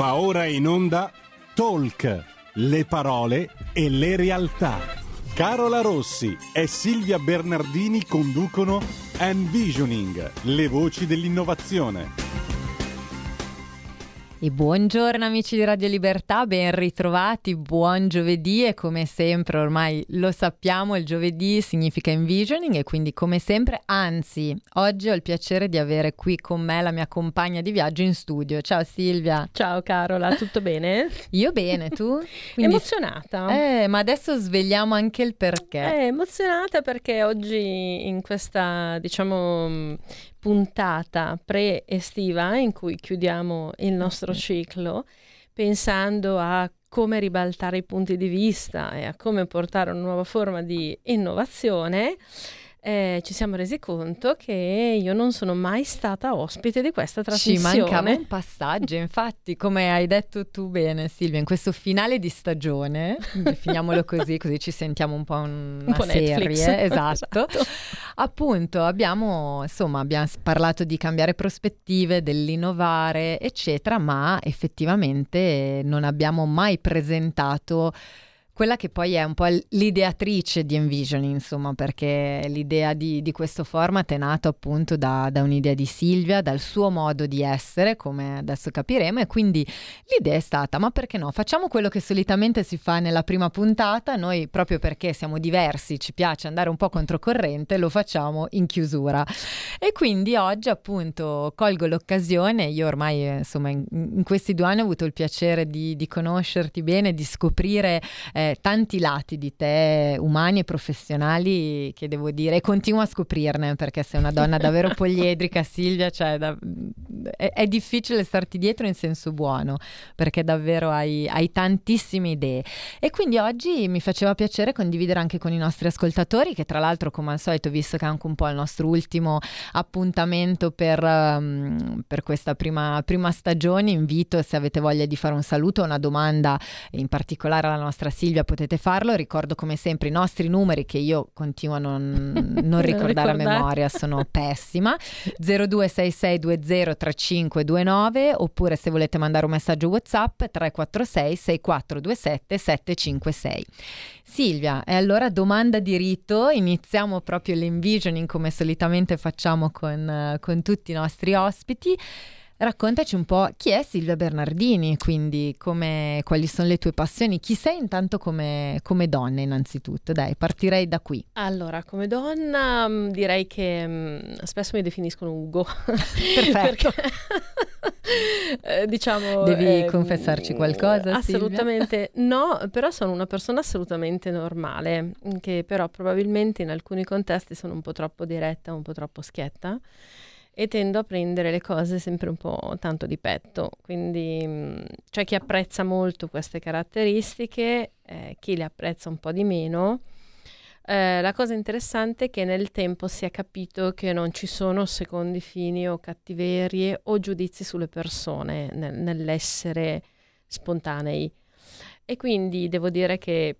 Va ora in onda Talk, le parole e le realtà. Carola Rossi e Silvia Bernardini conducono Envisioning, le voci dell'innovazione. E buongiorno amici di Radio Libertà, ben ritrovati, buon giovedì e come sempre ormai lo sappiamo il giovedì significa envisioning e quindi come sempre, anzi oggi ho il piacere di avere qui con me la mia compagna di viaggio in studio. Ciao Silvia. Ciao Carola, tutto bene? Io bene, tu? Quindi... Emozionata. Eh, ma adesso svegliamo anche il perché. Eh, emozionata perché oggi in questa diciamo puntata pre-estiva in cui chiudiamo il nostro ciclo pensando a come ribaltare i punti di vista e a come portare una nuova forma di innovazione eh, ci siamo resi conto che io non sono mai stata ospite di questa trasmissione. Ci mancava un passaggio, infatti, come hai detto tu bene Silvia, in questo finale di stagione, definiamolo così, così ci sentiamo un po' una un po serie, esatto. esatto. Appunto, abbiamo, insomma, abbiamo parlato di cambiare prospettive, dell'innovare, eccetera, ma effettivamente non abbiamo mai presentato quella che poi è un po' l'ideatrice di Envision, insomma, perché l'idea di, di questo format è nata appunto da, da, un'idea di Silvia, dal suo modo di essere, come adesso capiremo, e quindi l'idea è stata, ma perché no? Facciamo quello che solitamente si fa nella prima puntata, noi proprio perché siamo diversi, ci piace andare un po' controcorrente, lo facciamo in chiusura. E quindi oggi appunto colgo l'occasione, io ormai insomma in, in questi due anni ho avuto il piacere di, di conoscerti bene, di scoprire... Eh, tanti lati di te umani e professionali che devo dire e continuo a scoprirne perché sei una donna davvero poliedrica Silvia, cioè da, è, è, difficile starti dietro in senso buono perché davvero hai, hai tantissime idee. E quindi oggi mi faceva piacere condividere anche con i nostri ascoltatori che tra l'altro come al solito visto che è anche un po' il nostro ultimo appuntamento per, um, per questa prima, prima stagione invito se avete voglia di fare un saluto o una domanda in particolare alla nostra Silvia Silvia potete farlo. Ricordo come sempre i nostri numeri che io continuo a non, non ricordare a memoria, sono pessima. 0266203529 oppure se volete mandare un messaggio WhatsApp 346 6427 756. Silvia, e allora domanda di rito, iniziamo proprio l'envisioning come solitamente facciamo con, con tutti i nostri ospiti. Raccontaci un po' chi è Silvia Bernardini, quindi come, quali sono le tue passioni, chi sei intanto come, come, donna innanzitutto, dai, partirei da qui. Allora, come donna mm, direi che mh, mm, spesso mi definiscono Ugo. Perfetto. eh, diciamo... Devi eh, confessarci qualcosa? Assolutamente Silvia? no, però sono una persona assolutamente normale, che però probabilmente in alcuni contesti sono un po' troppo diretta, un po' troppo schietta e tendo a prendere le cose sempre un po' tanto di petto. Quindi mh, c'è chi apprezza molto queste caratteristiche, eh, chi le apprezza un po' di meno. Eh, la cosa interessante è che nel tempo si è capito che non ci sono secondi fini o cattiverie o giudizi sulle persone nel, nell'essere spontanei. E quindi devo dire che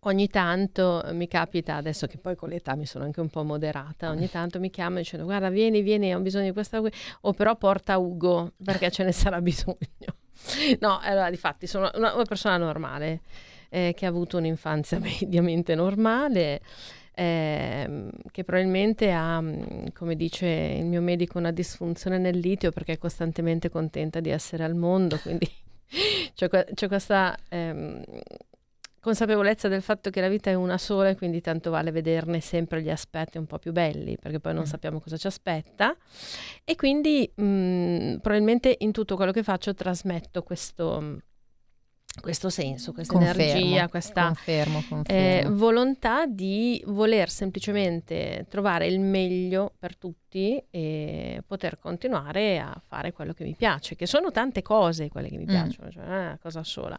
ogni tanto mi capita, adesso che poi con l'età mi sono anche un po' moderata, ogni tanto mi chiamano dicendo guarda vieni, vieni, ho bisogno di questa, o però porta Ugo perché ce ne sarà bisogno. No, allora di fatti sono una, una persona normale eh, che ha avuto un'infanzia mediamente normale. Eh, che probabilmente ha, come dice il mio medico, una disfunzione nel litio perché è costantemente contenta di essere al mondo, quindi c'è, c'è questa ehm, consapevolezza del fatto che la vita è una sola e quindi tanto vale vederne sempre gli aspetti un po' più belli, perché poi non mm. sappiamo cosa ci aspetta. E quindi mh, mm, probabilmente in tutto quello che faccio trasmetto questo, questo senso, questa confermo, energia, questa confermo, confermo. Eh, volontà di voler semplicemente trovare il meglio per tutti tutti e poter continuare a fare quello che mi piace, che sono tante cose quelle che mi mm. piacciono, cioè non è una cosa sola.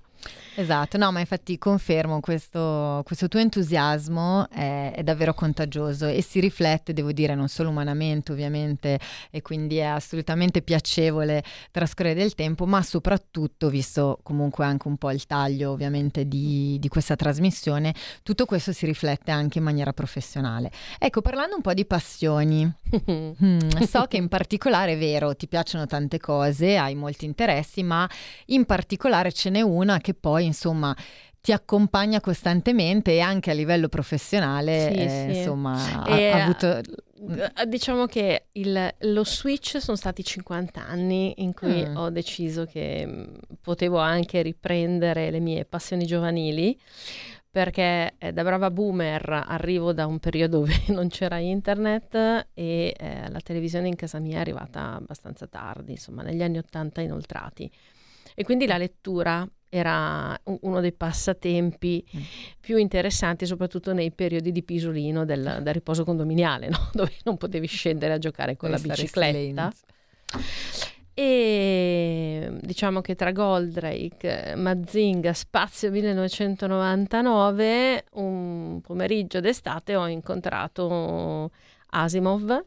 Esatto, no, ma infatti confermo questo, questo tuo entusiasmo è, è, davvero contagioso e si riflette, devo dire, non solo umanamente ovviamente e quindi è assolutamente piacevole trascorrere del tempo, ma soprattutto, visto comunque anche un po' il taglio ovviamente di, di questa trasmissione, tutto questo si riflette anche in maniera professionale. Ecco, parlando un po' di passioni. Mm. Mm, so che in particolare è vero, ti piacciono tante cose, hai molti interessi, ma in particolare ce n'è una che poi, insomma, ti accompagna costantemente e anche a livello professionale, sì, eh, sì. insomma, ha, ha avuto Diciamo che il, lo switch sono stati 50 anni in cui Mm. ho deciso che mh, potevo anche riprendere le mie passioni giovanili, perché eh, da brava boomer arrivo da un periodo dove non c'era internet e eh, la televisione in casa mia è arrivata abbastanza tardi, insomma negli anni 80 inoltrati. E quindi la lettura era uno dei passatempi Mm. più interessanti, soprattutto nei periodi di pisolino del, del riposo condominiale, no? dove non potevi scendere a giocare con la Devi in bicicletta. E diciamo che tra Goldrake, Mazinga, Spazio 1999, un pomeriggio d'estate ho incontrato Asimov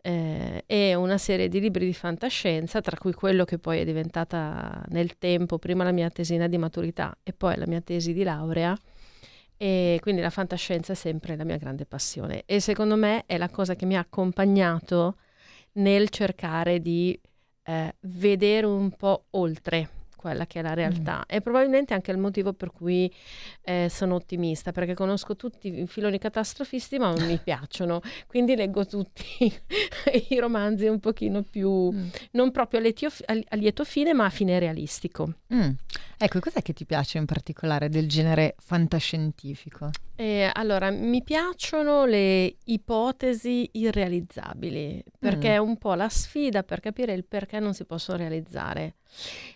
eh, e una serie di libri di fantascienza, tra cui quello che poi è diventata nel tempo prima la mia tesina di maturità e poi la mia tesi di laurea. E quindi la fantascienza è sempre la mia grande passione e secondo me è la cosa che mi ha accompagnato nel cercare di eh, vedere un po' oltre quella che è la realtà e probabilmente anche il motivo per cui eh, sono ottimista perché conosco tutti i filoni catastrofisti ma non mi piacciono quindi leggo tutti i romanzi un pochino più Mm. non proprio a, letio- a- a lieto fine ma a fine realistico Mm. Ecco, cos'è che ti piace in particolare del genere fantascientifico? Eh, allora, mi piacciono le ipotesi irrealizzabili, perché Mm. è un po' la sfida per capire il perché non si possono realizzare.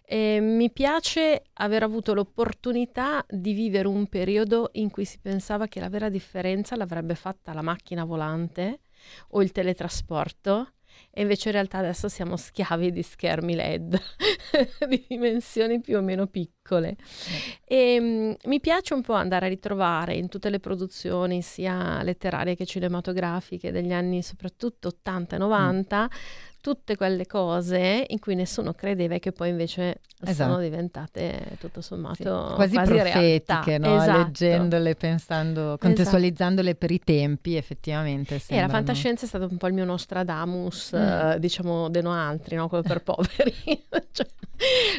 E mi piace aver avuto l'opportunità di vivere un periodo in cui si pensava che la vera differenza l'avrebbe fatta la macchina volante o il teletrasporto. E invece in realtà adesso siamo schiavi di schermi LED di dimensioni più o meno piccole. E mm, mi piace un po' andare a ritrovare in tutte le produzioni, sia letterarie che cinematografiche, degli anni soprattutto 80 e 90, tutte quelle cose in cui nessuno credeva e che poi invece Esatto. sono diventate tutto Sì, sommato quasi, profetiche, no? Esatto. leggendole, pensando, contestualizzandole per i tempi, effettivamente. E la fantascienza è stato un po' il mio Nostradamus, Mm. eh, diciamo, de no altri, no? quello per poveri. Cioè,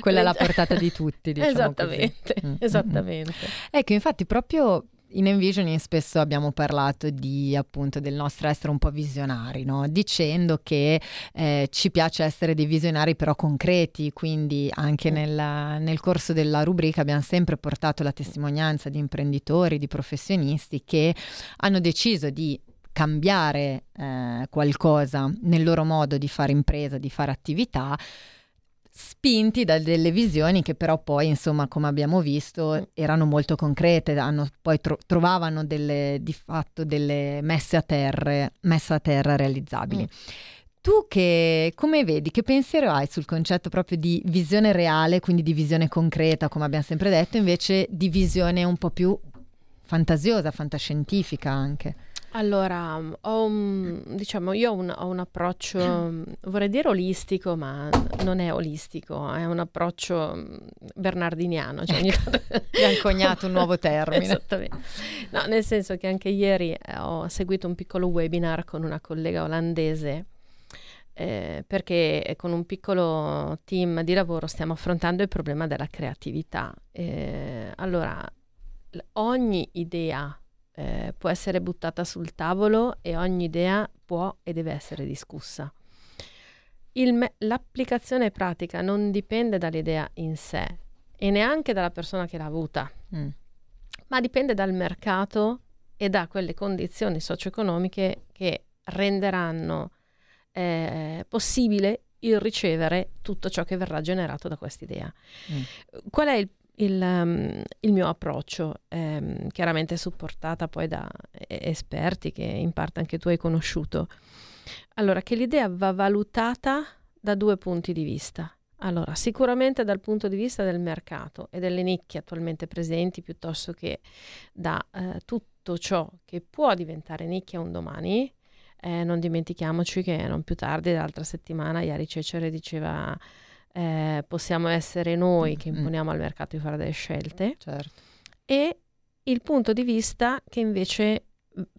Quella è alla portata di tutti, diciamo Esattamente, mm. esattamente. Ecco, infatti proprio in Envisioning spesso abbiamo parlato di appunto del nostro essere un po' visionari, no? dicendo che eh, ci piace essere dei visionari però concreti, quindi anche nella- nel corso della rubrica abbiamo sempre portato la testimonianza di imprenditori, di professionisti che hanno deciso di cambiare eh, qualcosa nel loro modo di fare impresa, di fare attività, spinti da delle visioni che però poi, insomma, come abbiamo visto, erano molto concrete, hanno, poi tro- trovavano delle, di fatto delle messe a terra, messe a terra realizzabili. Tu che come vedi, che pensiero hai sul concetto proprio di visione reale, quindi di visione concreta, come abbiamo sempre detto, invece di visione un po' più fantasiosa, fantascientifica anche? Allora, mm, ho un, diciamo, io ho un, ho un approccio, mm, vorrei dire olistico, ma non è olistico, è un approccio mm, bernardiniano. Cioè ogni tanto- Abbiamo coniato un nuovo termine. Esattamente. No, nel senso che anche ieri eh, ho seguito un piccolo webinar con una collega olandese eh, perché con un piccolo team di lavoro stiamo affrontando il problema della creatività. Eh, allora, l- ogni idea eh, può essere buttata sul tavolo e ogni idea può e deve essere discussa. Il me- l'applicazione pratica non dipende dall'idea in sé e neanche dalla persona che l'ha avuta, Mm. ma dipende dal mercato e da quelle condizioni socio-economiche che renderanno eh, possibile il ricevere tutto ciò che verrà generato da quest'idea. Mm. Qual è il, il, um, il mio approccio? Ehm, chiaramente supportata poi da eh, esperti che in parte anche tu hai conosciuto. Allora, che l'idea va valutata da due punti di vista. Allora, sicuramente dal punto di vista del mercato e delle nicchie attualmente presenti, piuttosto che da eh, tutto ciò che può diventare nicchia un domani. Eh, non dimentichiamoci che non più tardi, l'altra settimana, Iari Cecere diceva eh, possiamo essere noi che Mm. imponiamo al mercato di fare delle scelte Certo. e il punto di vista che invece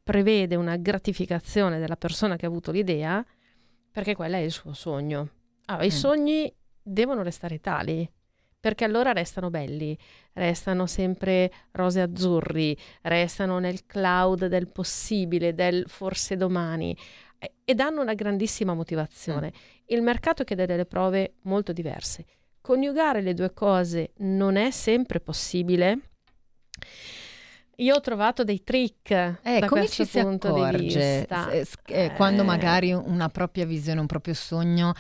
prevede una gratificazione della persona che ha avuto l'idea perché quello è il suo sogno. Allora, mm. i sogni devono restare tali, perché allora restano belli, restano sempre rose azzurri, restano nel cloud del possibile, del forse domani e danno una grandissima motivazione. Mm. Il mercato chiede delle prove molto diverse. Coniugare le due cose non è sempre possibile. Io ho trovato dei trick eh, da come ci si accorge, di vista. Eh, eh, quando magari una propria visione, un proprio sogno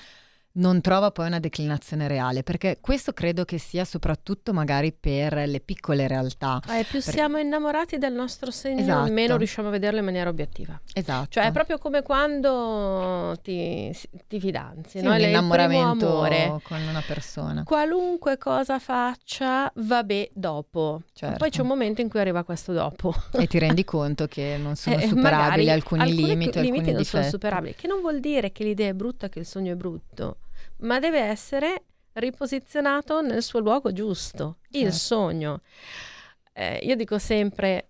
non trova poi una declinazione reale, perché questo credo che sia soprattutto magari per le piccole realtà. Eh, più per... siamo innamorati del nostro segno, esatto. meno riusciamo a vederlo in maniera obiettiva. Esatto. Cioè è proprio come quando ti, ti fidanzi, sì, no? un innamoramento amore. con una persona. Qualunque cosa faccia, vabbè dopo. Certo. Poi c'è un momento in cui arriva questo dopo. E ti rendi conto che non sono eh, superabili alcuni limiti, alcuni limiti non difetti. sono superabili, che non vuol dire che l'idea è brutta, che il sogno è brutto ma deve essere riposizionato nel suo luogo giusto, certo. il sogno. Eh, io dico sempre,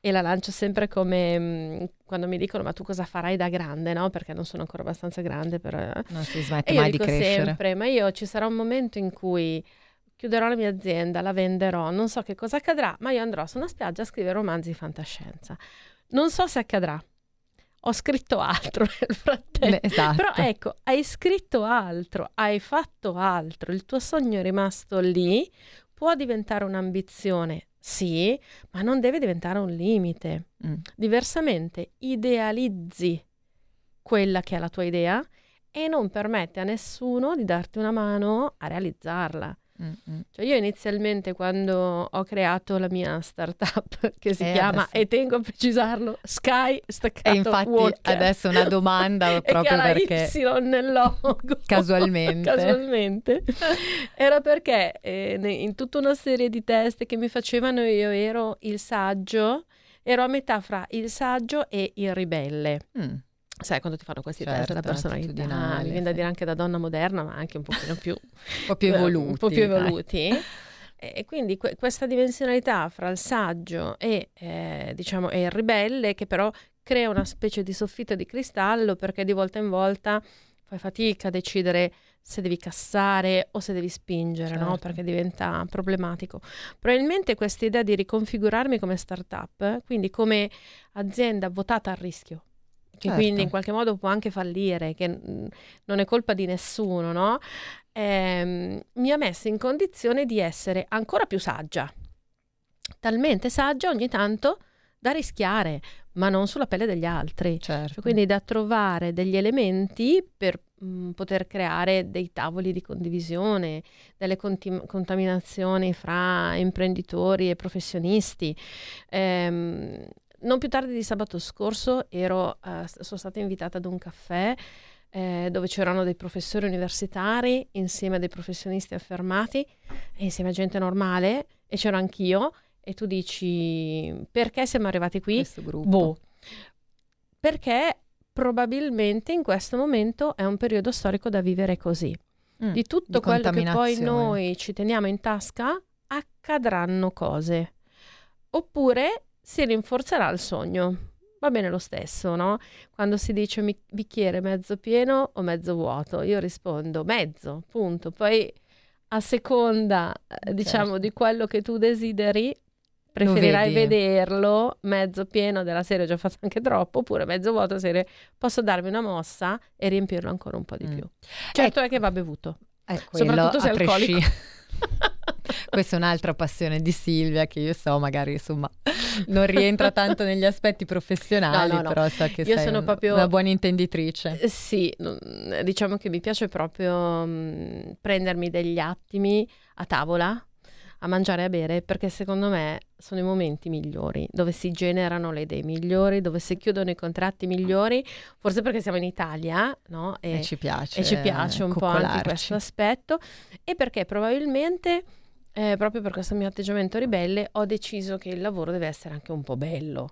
e la lancio sempre come mh, mm, quando mi dicono ma tu cosa farai da grande, no? Perché non sono ancora abbastanza grande per... Eh. Non si smette mai di crescere. sempre, ma io ci sarà un momento in cui chiuderò la mia azienda, la venderò, non so che cosa accadrà, ma io andrò su una spiaggia a scrivere romanzi di fantascienza. Non so se accadrà, ho scritto altro nel frattempo. Esatto. Però ecco, hai scritto altro, hai fatto altro, il tuo sogno è rimasto lì, può diventare un'ambizione, sì, ma non deve diventare un limite. Mm. Diversamente idealizzi quella che è la tua idea e non permette a nessuno di darti una mano a realizzarla. Mm-hmm. Cioè io inizialmente quando ho creato la mia startup che si e chiama, adesso... e tengo a precisarlo, Sky Staccato E infatti Walker. adesso una domanda proprio perché... Y nel logo. Casualmente. Casualmente. Era perché eh, in tutta una serie di test che mi facevano io ero il saggio, ero a metà fra il saggio e il ribelle. Mm sai quando ti fanno questi certo, test da personalità, mi viene da dire anche da donna moderna, ma anche un pochino più, un po' più evoluti. un po' più evoluti. E quindi que- questa dimensionalità fra il saggio e, eh, diciamo, e il ribelle, che però crea una specie di soffitto di cristallo, perché di volta in volta fai fatica a decidere se devi cassare o se devi spingere, certo. no? perché diventa problematico. Probabilmente questa idea di riconfigurarmi come startup, quindi come azienda votata a rischio, che certo. quindi in qualche modo può anche fallire, che non è colpa di nessuno, no? Ehm, mi ha messo in condizione di essere ancora più saggia, talmente saggia ogni tanto da rischiare, ma non sulla pelle degli altri. Certo. Cioè, quindi da trovare degli elementi per mh, poter creare dei tavoli di condivisione, delle conti- contaminazioni fra imprenditori e professionisti. Ehm, non più tardi di sabato scorso ero, uh, sono stata invitata ad un caffè eh, dove c'erano dei professori universitari insieme a dei professionisti affermati e insieme a gente normale e c'ero anch'io e tu dici perché siamo arrivati qui? Questo gruppo. Boh. Perché probabilmente in questo momento è un periodo storico da vivere così. Mm, di tutto di quello che poi noi ci teniamo in tasca accadranno cose. Oppure si rinforzerà il sogno. Va bene lo stesso, no? Quando si dice mi- bicchiere mezzo pieno o mezzo vuoto, io rispondo mezzo, punto. Poi a seconda, eh, diciamo, certo. di quello che tu desideri, preferirai vederlo mezzo pieno della serie, ho già fatto anche troppo, oppure mezzo vuoto serie, posso darmi una mossa e riempirlo ancora un po' di mm. più. Certo ecco. è che va bevuto, eh, soprattutto se è alcolico. Questa è un'altra passione di Silvia che io so, magari insomma non rientra tanto negli aspetti professionali, no, no, no. però so che io sei sono un, proprio... una buona intenditrice. Eh, sì, diciamo che mi piace proprio mh, mm, prendermi degli attimi a tavola a mangiare e a bere perché secondo me sono i momenti migliori dove si generano le idee migliori, dove si chiudono i contratti migliori, forse perché siamo in Italia no? e, e ci piace, e ci piace un po' anche questo aspetto e perché probabilmente eh, proprio per questo mio atteggiamento ribelle ho deciso che il lavoro deve essere anche un po' bello.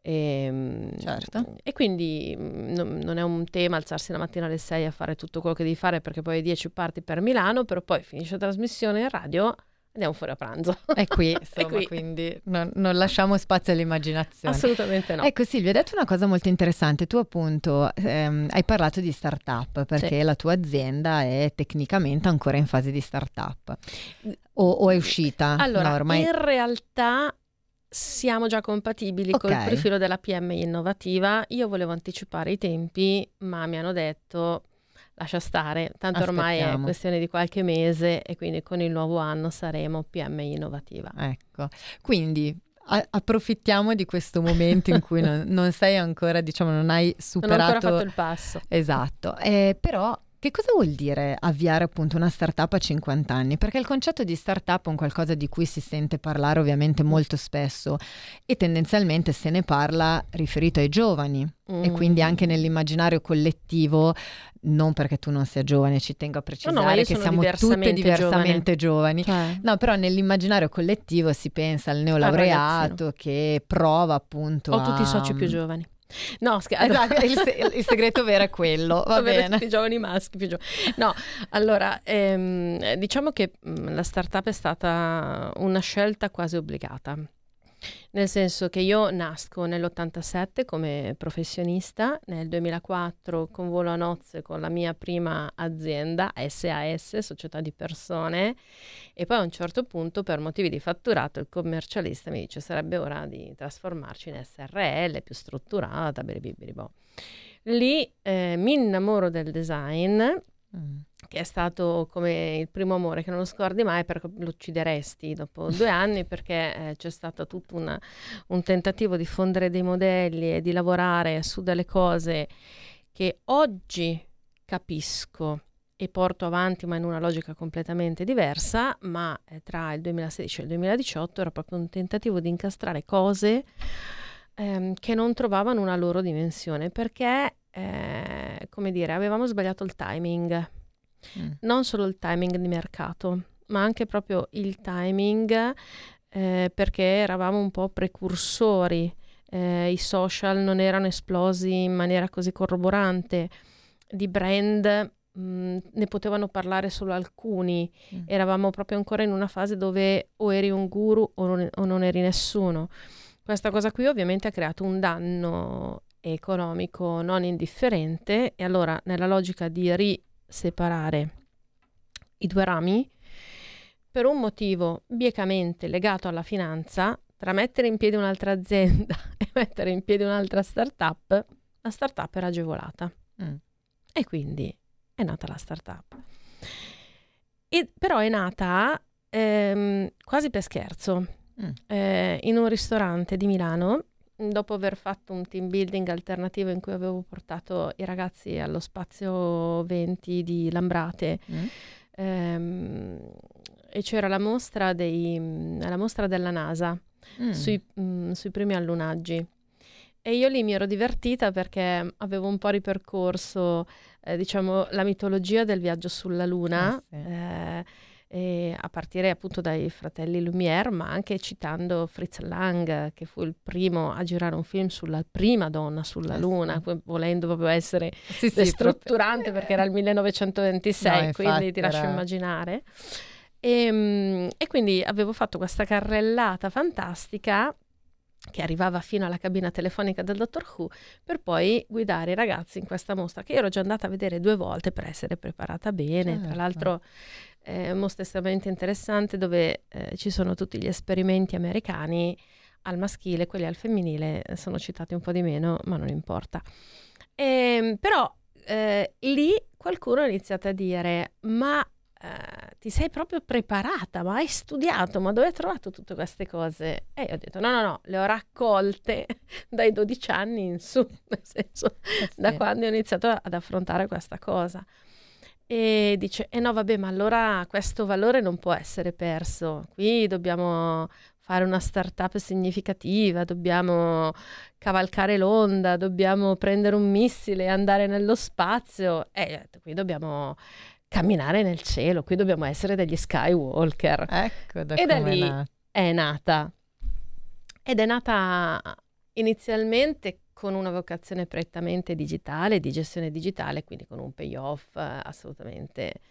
E, ehm, certo. e quindi mm, non, non, è un tema alzarsi la mattina alle 6 a fare tutto quello che devi fare perché poi alle 10 parti per Milano, però poi finisce la trasmissione in radio, andiamo fuori a pranzo. È qui, insomma, qui. quindi non, non, lasciamo spazio all'immaginazione. Assolutamente no. Ecco Silvia, hai detto una cosa molto interessante, tu appunto ehm, hai parlato di startup perché sì. la tua azienda è tecnicamente ancora in fase di startup o, o è uscita? Allora, no, ormai... in realtà siamo già compatibili okay. col profilo della PMI innovativa. Io volevo anticipare i tempi, ma mi hanno detto lascia stare, tanto ormai è questione di qualche mese e quindi con il nuovo anno saremo PMI innovativa. Ecco, quindi a- approfittiamo di questo momento in cui non, non, sei ancora, diciamo, non hai superato... Non ho ancora fatto il passo. Esatto, eh, però che cosa vuol dire avviare appunto una startup a 50 anni? Perché il concetto di startup è un qualcosa di cui si sente parlare ovviamente molto spesso e tendenzialmente se ne parla riferito ai giovani mm. e quindi anche nell'immaginario collettivo, non perché tu non sia giovane, ci tengo a precisare no, no, che siamo tutte diversamente giovane. giovani, cioè. no, però nell'immaginario collettivo si pensa al neolaureato che prova appunto Ho a... tutti i soci più giovani. No, scherzo. Esatto, il, il, segreto vero è quello, va Avere bene. Tutti i giovani maschi più giovani. No, allora, ehm, diciamo che mh, la startup è stata una scelta quasi obbligata. Nel senso che io nasco nell'87 come professionista, nel 2004 con volo a nozze con la mia prima azienda, SAS, società di persone, e poi a un certo punto per motivi di fatturato il commercialista mi dice sarebbe ora di trasformarci in SRL più strutturata, beribibiribo. Lì eh, mi innamoro del design. Mm. che è stato come il primo amore che non lo scordi mai perché lo uccideresti dopo due anni perché eh, c'è stato tutto una, un tentativo di fondere dei modelli e di lavorare su delle cose che oggi capisco e porto avanti ma in una logica completamente diversa, ma eh, tra il 2016 e il 2018 era proprio un tentativo di incastrare cose ehm, che non trovavano una loro dimensione perché, eh, come dire, avevamo sbagliato il timing Mm. Non solo il timing di mercato, ma anche proprio il timing eh, perché eravamo un po' precursori. Eh, I social non erano esplosi in maniera così corroborante. Di brand mh, mm, ne potevano parlare solo alcuni. Mm. Eravamo proprio ancora in una fase dove o eri un guru o non, o non eri nessuno. Questa cosa qui ovviamente ha creato un danno economico non indifferente e allora nella logica di ri separare i due rami per un motivo biecamente legato alla finanza, tra mettere in piedi un'altra azienda e mettere in piedi un'altra startup, la startup era agevolata. Mm. E quindi è nata la startup. E, però è nata ehm, quasi per scherzo. Mm. Eh, in un ristorante di Milano dopo aver fatto un team building alternativo in cui avevo portato i ragazzi allo spazio 20 di Lambrate mm. ehm, e c'era la mostra, dei, la mostra della NASA mm. sui, mh, mm, sui primi allunaggi. E io lì mi ero divertita perché avevo un po' ripercorso, eh, diciamo, la mitologia del viaggio sulla Luna. Eh sì. eh, eh, a partire appunto dai fratelli Lumière, ma anche citando Fritz Lang, che fu il primo a girare un film sulla prima donna sulla Luna, volendo proprio essere sì, sì, strutturante proprio. perché era il 1926, no, quindi ti lascio era... immaginare. E, ehm, e quindi avevo fatto questa carrellata fantastica che arrivava fino alla cabina telefonica del dottor Who, per poi guidare i ragazzi in questa mostra che io ero già andata a vedere due volte per essere preparata bene. Certo. Tra l'altro una mostra estremamente interessante dove eh, ci sono tutti gli esperimenti americani al maschile, quelli al femminile eh, sono citati un po' di meno, ma non importa. E, ehm, però eh, lì qualcuno ha iniziato a dire, ma eh, ti sei proprio preparata, ma hai studiato, ma dove hai trovato tutte queste cose? E io ho detto, no, no, no, le ho raccolte dai 12 anni in su, nel senso, eh sì. da quando ho iniziato ad affrontare questa cosa. E dice, eh no, vabbè, ma allora questo valore non può essere perso. Qui dobbiamo fare una startup significativa, dobbiamo cavalcare l'onda, dobbiamo prendere un missile e andare nello spazio. E eh, qui dobbiamo camminare nel cielo, qui dobbiamo essere degli Skywalker. Ecco, da e da lì è, è nata. Ed è nata inizialmente con una vocazione prettamente digitale, di gestione digitale, quindi con un payoff assolutamente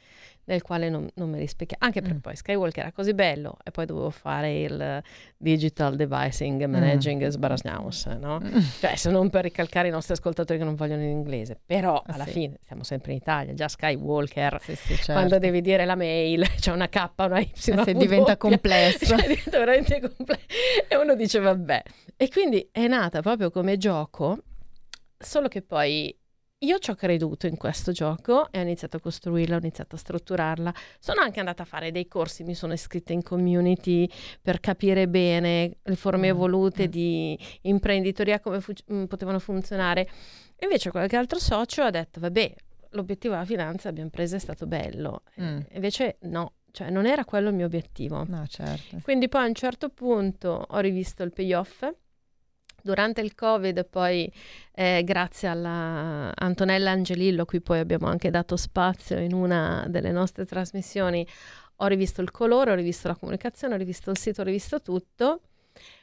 nel quale non, non mi rispecchiavo, anche perché mm. poi Skywalker era così bello e poi dovevo fare il Digital Devising Managing mm. Sbarasnaus, no? Mm. Cioè, se non per ricalcare i nostri ascoltatori che non vogliono in inglese, però ah, alla sì. fine siamo sempre in Italia, già Skywalker, sì, sì, certo. quando devi dire la mail, c'è una K, una Y, una eh, se diventa complesso. Cioè, diventa veramente complesso. E uno dice vabbè. E quindi è nata proprio come gioco, solo che poi io ci ho creduto in questo gioco e ho iniziato a costruirla, ho iniziato a strutturarla. Sono anche andata a fare dei corsi, mi sono iscritta in community per capire bene le forme mm. evolute mm. di imprenditoria, come fu- mm, potevano funzionare. Invece qualche altro socio ha detto, vabbè, l'obiettivo della finanza abbiamo preso è stato bello. Mm. Invece no, cioè non era quello il mio obiettivo. No, certo. Quindi poi a un certo punto ho rivisto il payoff Durante il Covid, poi, eh, grazie alla Antonella Angelillo, cui poi abbiamo anche dato spazio in una delle nostre trasmissioni, ho rivisto il colore, ho rivisto la comunicazione, ho rivisto il sito, ho rivisto tutto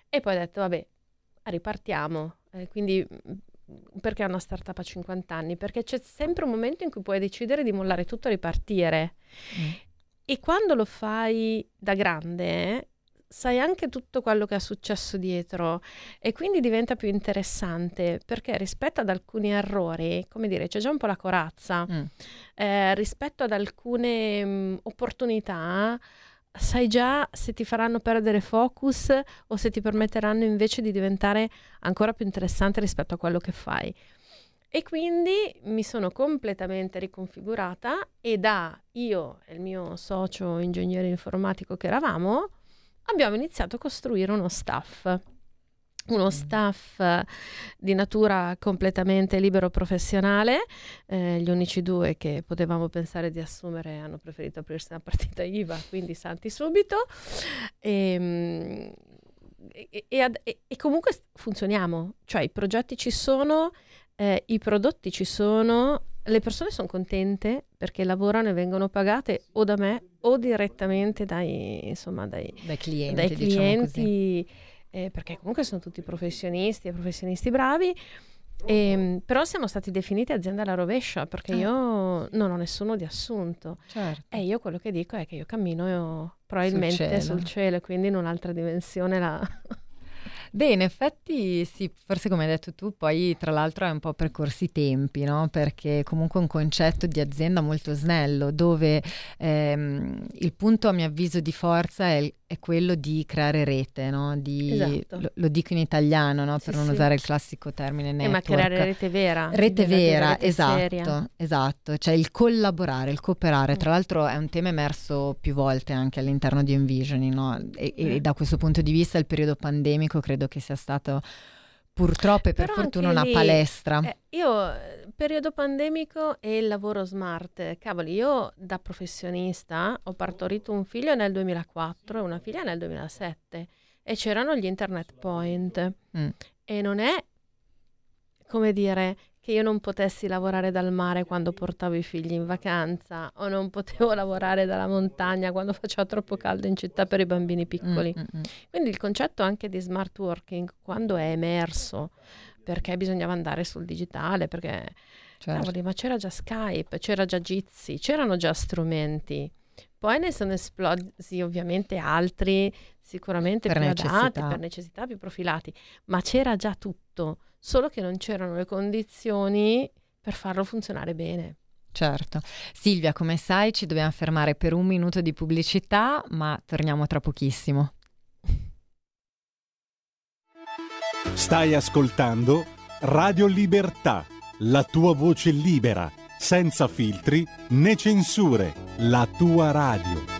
e poi ho detto, vabbè, ripartiamo. Eh, quindi mm, perché una startup a 50 anni? Perché c'è sempre un momento in cui puoi decidere di mollare tutto e ripartire. Mm. E quando lo fai da grande, sai anche tutto quello che è successo dietro e quindi diventa più interessante perché rispetto ad alcuni errori, come dire, c'è già un po' la corazza, mm. eh, rispetto ad alcune mh, mm, opportunità sai già se ti faranno perdere focus o se ti permetteranno invece di diventare ancora più interessante rispetto a quello che fai. E quindi mi sono completamente riconfigurata e da io e il mio socio ingegnere informatico che eravamo, abbiamo iniziato a costruire uno staff uno mm. staff di natura completamente libero professionale. Eh, gli unici due che potevamo pensare di assumere hanno preferito aprirsi una partita IVA, quindi santi subito. Ehm, e, e, e, e comunque funzioniamo, cioè i progetti ci sono, eh, i prodotti ci sono, le persone sono contente perché lavorano e vengono pagate o da me o direttamente dai, insomma, dai, dai clienti, dai diciamo clienti eh, perché comunque sono tutti professionisti e professionisti bravi. E, ehm, però siamo stati definiti azienda alla rovescia perché eh. io non ho nessuno di assunto certo. e io quello che dico è che io cammino io, probabilmente sul cielo. sul cielo quindi in un'altra dimensione la, Beh, in effetti sì, forse come hai detto tu, poi tra l'altro è un po' percorsi tempi, no? Perché comunque è un concetto di azienda molto snello, dove ehm, il punto a mio avviso di forza è, è quello di creare rete, no? di, esatto. lo, lo, dico in italiano, no? per sì, non sì. usare il classico termine network. Eh, ma creare rete vera. Rete vera, rete esatto, seria. esatto, cioè il collaborare, il cooperare. Mm. Tra l'altro è un tema emerso più volte anche all'interno di Envisioning, no? e, mm. e da questo punto di vista il periodo pandemico credo che sia stato purtroppo e per Però fortuna una lì, palestra. Eh, io, periodo pandemico e il lavoro smart, cavoli, io da professionista ho partorito un figlio nel 2004 e una figlia nel 2007 e c'erano gli internet point mm. e non è come dire che io non potessi lavorare dal mare quando portavo i figli in vacanza o non potevo lavorare dalla montagna quando faceva troppo caldo in città per i bambini piccoli. Mm-hmm. Quindi il concetto anche di smart working, quando è emerso, perché bisognava andare sul digitale, perché certo. cavoli, ma c'era già Skype, c'era già Jitsi, c'erano già strumenti. Poi ne sono esplosi ovviamente altri, sicuramente per più necessità. adatti, per necessità, più profilati, ma c'era già tutto solo che non c'erano le condizioni per farlo funzionare bene. Certo. Silvia, come sai, ci dobbiamo fermare per un minuto di pubblicità, ma torniamo tra pochissimo. Stai ascoltando Radio Libertà, la tua voce libera, senza filtri né censure, la tua radio.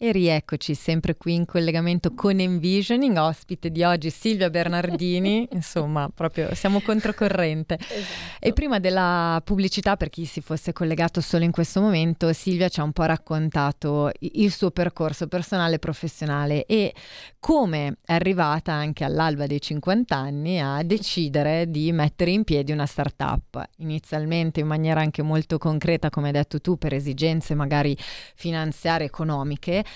E rieccoci sempre qui in collegamento con Envisioning, ospite di oggi Silvia Bernardini, insomma proprio siamo controcorrente. E prima della pubblicità, per chi si fosse collegato solo in questo momento, Silvia ci ha un po' raccontato il suo percorso personale e professionale e come è arrivata anche all'alba dei 50 anni a decidere di mettere in piedi una startup, inizialmente in maniera anche molto concreta, come hai detto tu, per esigenze magari finanziarie, economiche,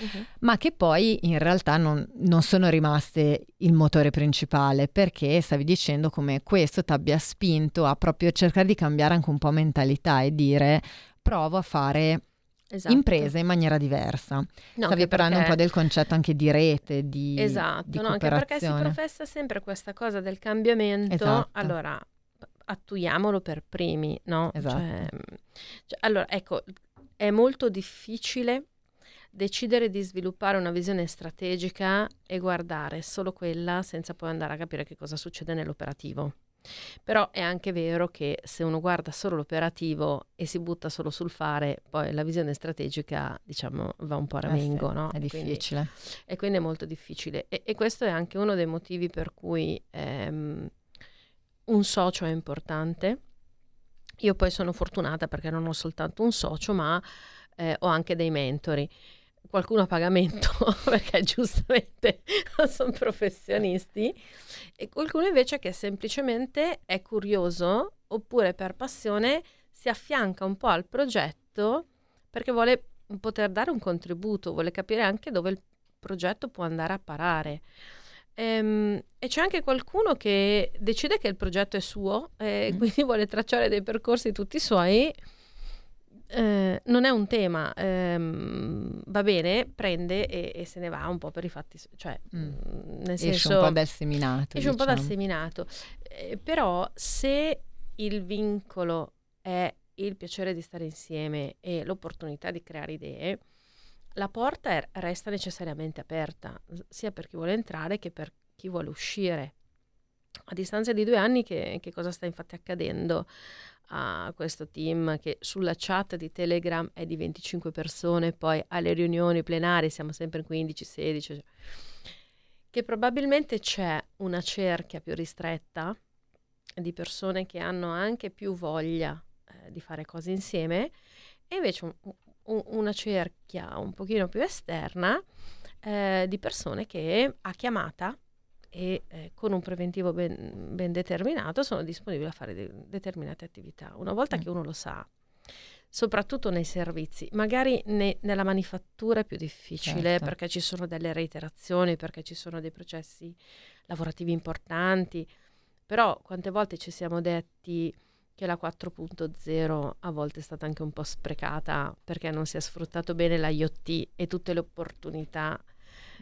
ma che poi in realtà non, non sono rimaste il motore principale, perché stavi dicendo come questo ti abbia spinto a proprio cercare di cambiare anche un po' mentalità e dire provo a fare Esatto. imprese in maniera diversa. No, Stavi parlando un perché- po' del concetto anche di rete, di, Esatto, di no, anche perché si professa sempre questa cosa del cambiamento. Esatto. Allora, attuiamolo per primi, no? Esatto. Cioè, cioè, allora, ecco, è molto difficile decidere di sviluppare una visione strategica e guardare solo quella senza poi andare a capire che cosa succede nell'operativo. Però è anche vero che se uno guarda solo l'operativo e si butta solo sul fare, poi la visione strategica, diciamo, va un po' a Eh ramengo, no? È Quindi- difficile. e quindi è molto difficile. E, e questo è anche uno dei motivi per cui ehm, un socio è importante. Io poi sono fortunata perché non ho soltanto un socio, ma eh, ho anche dei mentori. Qualcuno a pagamento perché giustamente sono professionisti e qualcuno invece che semplicemente è curioso oppure per passione si affianca un po' al progetto perché vuole poter dare un contributo, vuole capire anche dove il progetto può andare a parare. Ehm, e c'è anche qualcuno che decide che il progetto è suo e Mm. quindi vuole tracciare dei percorsi tutti suoi. Eh, non è un tema, ehm, va bene, prende e, e se ne va un po' per i fatti, cioè, Mm. mm, nel Esce senso, un po' dal seminato. esce un po' dal diciamo. seminato. Eh, però se il vincolo è il piacere di stare insieme e l'opportunità di creare idee, la porta è- resta necessariamente aperta, sia per chi vuole entrare che per chi vuole uscire. A distanza di due anni, che, che cosa sta infatti accadendo a questo team che sulla chat di Telegram è di 25 persone, poi alle riunioni plenarie siamo sempre in 15-16, che probabilmente c'è una cerchia più ristretta di persone che hanno anche più voglia eh, di fare cose insieme e invece un- un- una cerchia un pochino più esterna eh, di persone che a chiamata e eh, con un preventivo ben, ben determinato sono disponibili a fare de- determinate attività. Una volta Mm. che uno lo sa, soprattutto nei servizi, magari ne- nella manifattura è più difficile Certo. perché ci sono delle reiterazioni, perché ci sono dei processi lavorativi importanti, però quante volte ci siamo detti che la 4.0 a volte è stata anche un po' sprecata perché non si è sfruttato bene l'IoT e tutte le opportunità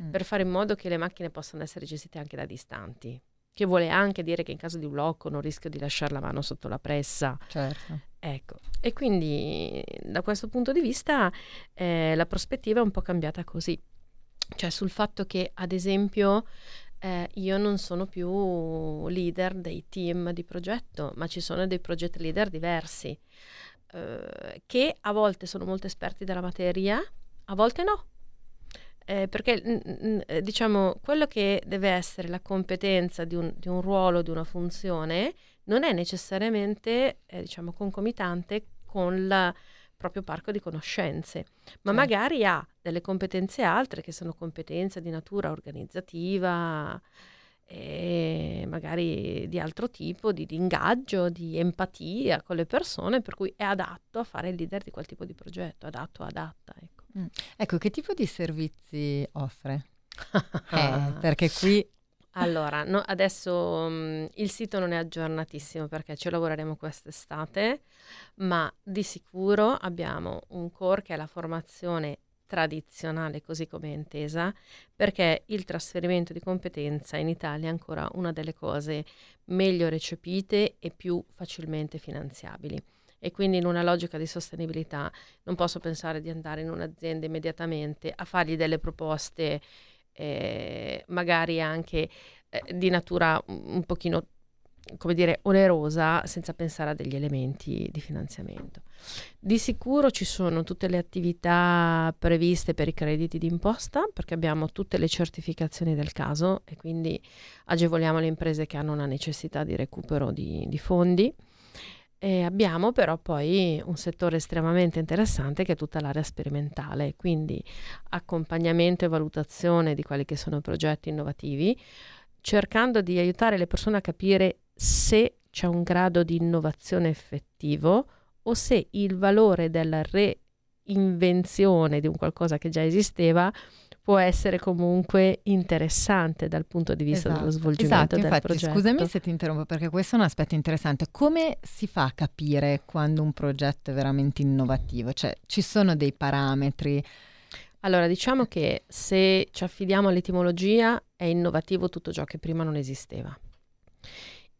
Mm. per fare in modo che le macchine possano essere gestite anche da distanti. Che vuole anche dire che in caso di blocco non rischio di lasciare la mano sotto la pressa. Certo. Ecco, e quindi da questo punto di vista eh, la prospettiva è un po' cambiata così. Cioè sul fatto che, ad esempio, eh, io non sono più leader dei team di progetto, ma ci sono dei project leader diversi, eh, che a volte sono molto esperti della materia, a volte no. Eh, perché eh, diciamo quello che deve essere la competenza di un, di un ruolo, di una funzione, non è necessariamente eh, diciamo concomitante con il proprio parco di conoscenze, ma Certo. magari ha delle competenze altre che sono competenze di natura organizzativa e magari di altro tipo, di, di ingaggio, di empatia con le persone, per cui è adatto a fare il leader di quel tipo di progetto, adatto, adatta. Ecco. Ecco, che tipo di servizi offre? Eh, perché qui Allora, no, adesso mm, il sito non è aggiornatissimo perché ci lavoreremo quest'estate, ma di sicuro abbiamo un core che è la formazione tradizionale così come è intesa, perché il trasferimento di competenza in Italia è ancora una delle cose meglio recepite e più facilmente finanziabili. E quindi in una logica di sostenibilità non posso pensare di andare in un'azienda immediatamente a fargli delle proposte eh, magari anche eh, di natura un pochino come dire, onerosa senza pensare a degli elementi di finanziamento. Di sicuro ci sono tutte le attività previste per i crediti d'imposta perché abbiamo tutte le certificazioni del caso e quindi agevoliamo le imprese che hanno una necessità di recupero di, di fondi. E abbiamo però poi un settore estremamente interessante che è tutta l'area sperimentale, quindi accompagnamento e valutazione di quelli che sono progetti innovativi, cercando di aiutare le persone a capire se c'è un grado di innovazione effettivo o se il valore della reinvenzione di un qualcosa che già esisteva può essere comunque interessante dal punto di vista esatto, dello svolgimento esatto, del infatti, progetto. Scusami se ti interrompo perché questo è un aspetto interessante. Come si fa a capire quando un progetto è veramente innovativo? Cioè ci sono dei parametri? Allora, diciamo che se ci affidiamo all'etimologia è innovativo tutto ciò che prima non esisteva.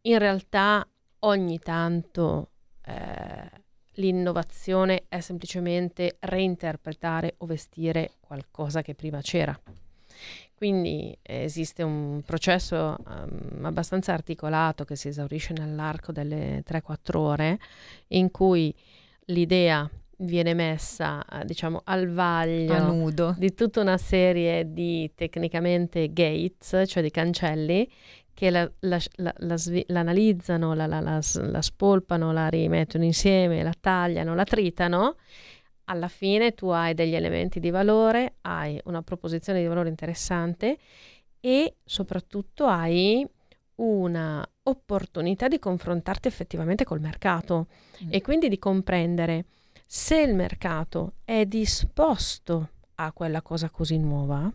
In realtà ogni tanto eh, l'innovazione è semplicemente reinterpretare o vestire qualcosa che prima c'era. Quindi esiste un processo um, abbastanza articolato che si esaurisce nell'arco delle 3-4 ore in cui l'idea viene messa diciamo al vaglio di tutta una serie di tecnicamente gates, cioè di cancelli che la, la, la, l'analizzano, la, spolpano, la rimettono insieme, la tagliano, la tritano, alla fine tu hai degli elementi di valore, hai una proposizione di valore interessante e soprattutto hai una opportunità di confrontarti effettivamente col mercato mm. e quindi di comprendere se il mercato è disposto a quella cosa così nuova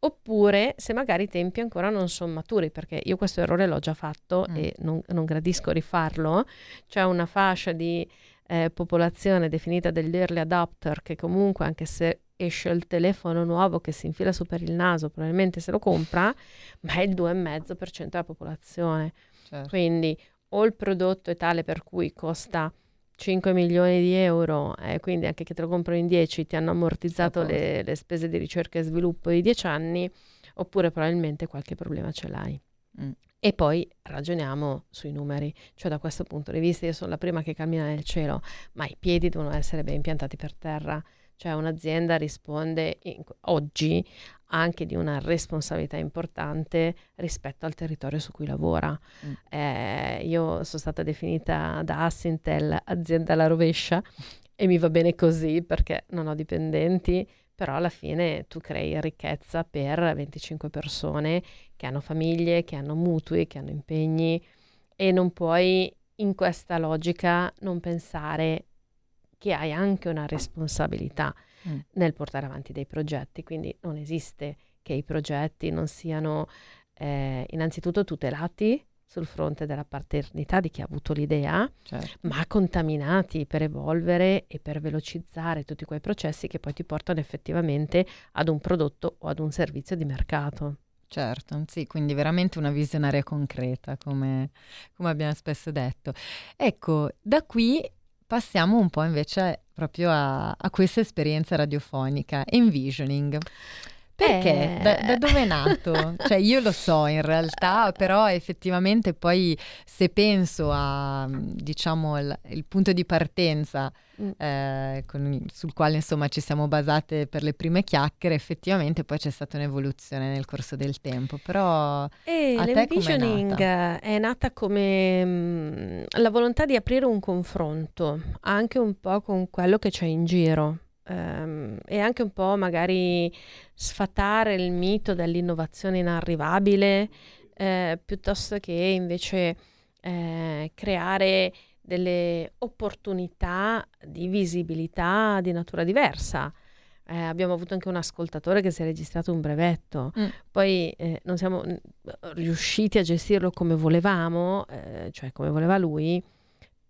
oppure se magari i tempi ancora non sono maturi, perché io questo errore l'ho già fatto mm. e non, non, gradisco rifarlo. C'è una fascia di eh, popolazione definita degli early adopter che comunque anche se esce il telefono nuovo che si infila su per il naso, probabilmente se lo compra, ma è il 2,5% della popolazione. Certo. Quindi o il prodotto è tale per cui costa 5 milioni di euro, eh, quindi anche che te lo comprano in 10 ti hanno ammortizzato le, le, spese di ricerca e sviluppo di 10 anni, oppure probabilmente qualche problema ce l'hai. Mm. E poi ragioniamo sui numeri, cioè da questo punto di vista io sono la prima che cammina nel cielo, ma i piedi devono essere ben piantati per terra, cioè un'azienda risponde in, oggi anche di una responsabilità importante rispetto al territorio su cui lavora. Mm. Eh, io sono stata definita da Assintel azienda alla rovescia e mi va bene così perché non ho dipendenti, però alla fine tu crei ricchezza per 25 persone che hanno famiglie, che hanno mutui, che hanno impegni e non puoi in questa logica non pensare che hai anche una responsabilità mm. nel portare avanti dei progetti, quindi non esiste che i progetti non siano eh, innanzitutto tutelati sul fronte della paternità di chi ha avuto l'idea, certo. ma contaminati per evolvere e per velocizzare tutti quei processi che poi ti portano effettivamente ad un prodotto o ad un servizio di mercato. Certo, sì, quindi veramente una visionaria concreta, come, come abbiamo spesso detto. Ecco, da qui passiamo un po' invece proprio a, a questa esperienza radiofonica, envisioning. Perché? Eh. Da, da, dove è nato? cioè io lo so in realtà, però effettivamente poi se penso a diciamo il, il punto di partenza mm. eh, con, sul quale insomma ci siamo basate per le prime chiacchiere, effettivamente poi c'è stata un'evoluzione nel corso del tempo. Però e a l'envisioning è nata? è nata come mh, mm, la volontà di aprire un confronto anche un po' con quello che c'è in giro ehm, e anche un po' magari sfatare il mito dell'innovazione inarrivabile eh, piuttosto che invece eh, creare delle opportunità di visibilità di natura diversa. Eh, abbiamo avuto anche un ascoltatore che si è registrato un brevetto, mm. poi eh, non siamo riusciti a gestirlo come volevamo, eh, cioè come voleva lui,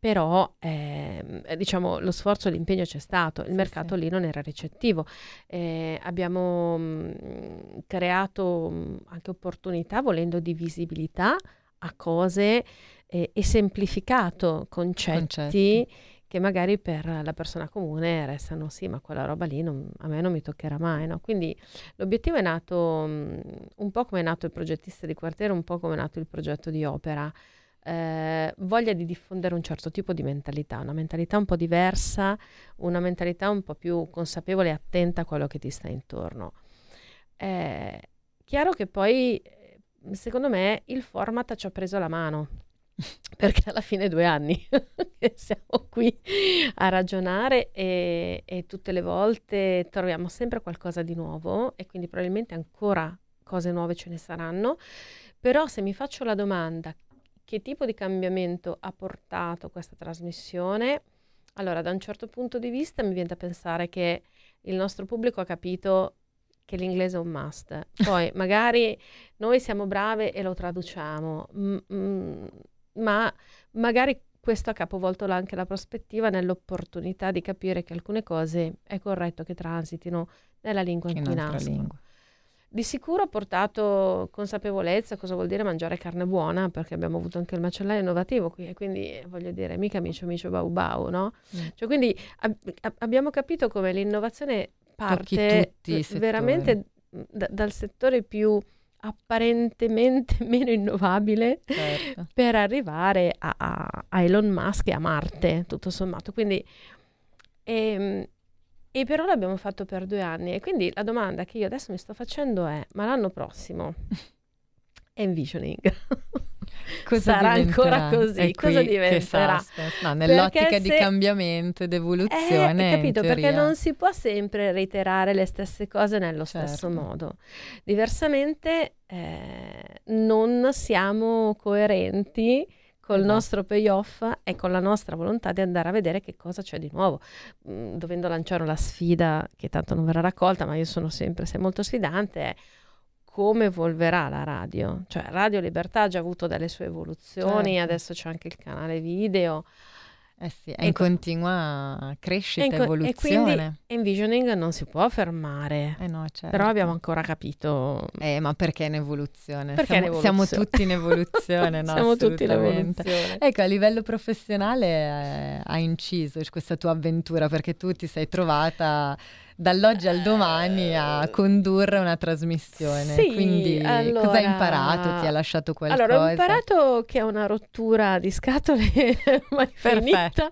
però ehm, diciamo lo sforzo e l'impegno c'è stato, il sì, mercato sì. lì non era ricettivo. Eh, abbiamo mh, mm, creato mh, mm, anche opportunità volendo di visibilità a cose eh, e semplificato concetti, concetti, che magari per la persona comune restano sì, ma quella roba lì non, a me non mi toccherà mai. No? Quindi l'obiettivo è nato mh, un po' come è nato il progettista di quartiere, un po' come è nato il progetto di opera. Eh, voglia di diffondere un certo tipo di mentalità, una mentalità un po' diversa, una mentalità un po' più consapevole e attenta a quello che ti sta intorno. Eh, chiaro che poi, secondo me, il format ci ha preso la mano perché alla fine due anni che siamo qui a ragionare e, e, tutte le volte troviamo sempre qualcosa di nuovo e quindi probabilmente ancora cose nuove ce ne saranno. Però se mi faccio la domanda che tipo di cambiamento ha portato questa trasmissione, allora da un certo punto di vista mi viene da pensare che il nostro pubblico ha capito che l'inglese è un must. Poi magari noi siamo brave e lo traduciamo. Mm, ma magari questo ha capovolto anche la prospettiva nell'opportunità di capire che alcune cose è corretto che transitino nella lingua in, in cui nascono. Di sicuro ha portato consapevolezza cosa vuol dire mangiare carne buona, perché abbiamo avuto anche il macellaio innovativo qui, e quindi voglio dire, mica micio micio bau bau, no? Mm. Cioè, quindi ab- abbiamo capito come l'innovazione parte veramente d- dal settore più apparentemente meno innovabile certo. per arrivare a, a, a, Elon Musk e a Marte, tutto sommato. Quindi, e, ehm, e però l'abbiamo fatto per due anni. E quindi la domanda che io adesso mi sto facendo è, ma l'anno prossimo envisioning sarà diventerà? ancora così? Cosa diventerà? No, nell'ottica se... di cambiamento ed evoluzione. Eh, capito, perché non si può sempre reiterare le stesse cose nello certo. stesso modo. Diversamente eh, non siamo coerenti col esatto. nostro payoff e con la nostra volontà di andare a vedere che cosa c'è di nuovo. Mm, dovendo lanciare una sfida che tanto non verrà raccolta, ma io sono sempre, sei molto sfidante, è come evolverà la radio. Cioè, Radio Libertà ha già avuto delle sue evoluzioni, certo. adesso c'è anche il canale video. Eh sì, è in continua crescita, e evoluzione. E quindi Envisioning non si può fermare. Eh no, certo. Però abbiamo ancora capito... Eh, ma perché in evoluzione? Perché siamo, evoluzione? siamo tutti in evoluzione, no? siamo tutti in evoluzione. Ecco, a livello professionale eh, ha inciso questa tua avventura perché tu ti sei trovata dall'oggi al domani a eh, condurre una trasmissione. Sì, Quindi allora... cosa hai imparato? Ti ha lasciato qualcosa? Allora, ho imparato che è una rottura di scatole mai finita,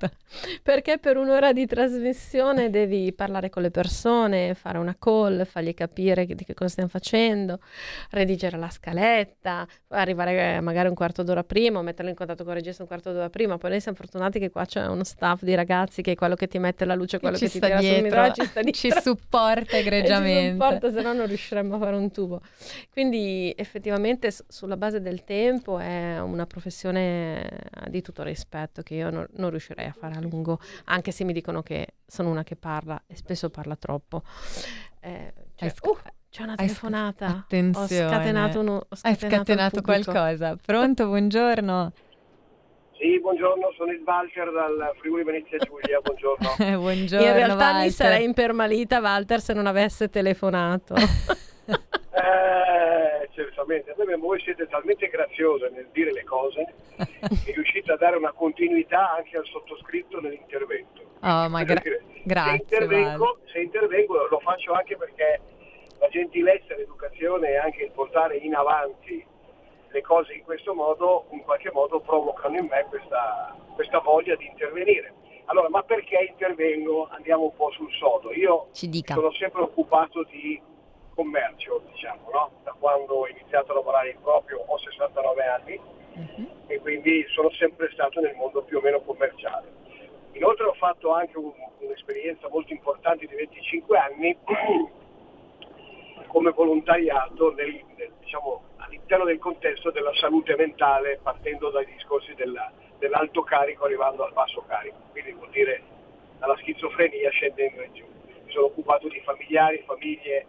perché per un'ora di trasmissione devi parlare con le persone, fare una call, fargli capire di che cosa stiamo facendo, redigere la scaletta, arrivare magari un quarto d'ora prima, metterlo in contatto con il regista un quarto d'ora prima. Poi noi siamo fortunati che qua c'è uno staff di ragazzi che è quello che ti mette la luce, quello che, che ti tira dietro. sul microfono, ci sta dietro. Ci supporta egregiamente. supporta, se no non riusciremmo a fare un tubo. Quindi effettivamente sulla base del tempo è una professione di tutto rispetto che io non, non riuscirei a fare a lungo, anche se mi dicono che sono una che parla e spesso parla troppo. Eh, cioè, uh, c'è una telefonata. Attenzione. Ho scatenato, uno, ho scatenato, Hai scatenato qualcosa. Pronto, buongiorno. Sì, buongiorno, sono il Walter dal Friuli Venezia Giulia, buongiorno. buongiorno In realtà Walter. mi sarei impermalita Walter se non avesse telefonato. eh, certamente, voi siete talmente graziose nel dire le cose che riuscite a dare una continuità anche al sottoscritto nell'intervento. Oh, ma gra- dire, grazie. Se intervengo, se intervengo lo faccio anche perché la gentilezza, l'educazione e anche il portare in avanti le cose in questo modo in qualche modo provocano in me questa, questa voglia di intervenire. Allora, ma perché intervengo? Andiamo un po' sul sodo. Io sono sempre occupato di commercio, diciamo, no? da quando ho iniziato a lavorare in proprio ho 69 anni uh-huh. e quindi sono sempre stato nel mondo più o meno commerciale. Inoltre ho fatto anche un, un'esperienza molto importante di 25 anni come volontariato nel, nel, diciamo, all'interno del contesto della salute mentale, partendo dai discorsi della, dell'alto carico arrivando al basso carico, quindi vuol dire dalla schizofrenia scendendo in giù. Mi sono occupato di familiari, famiglie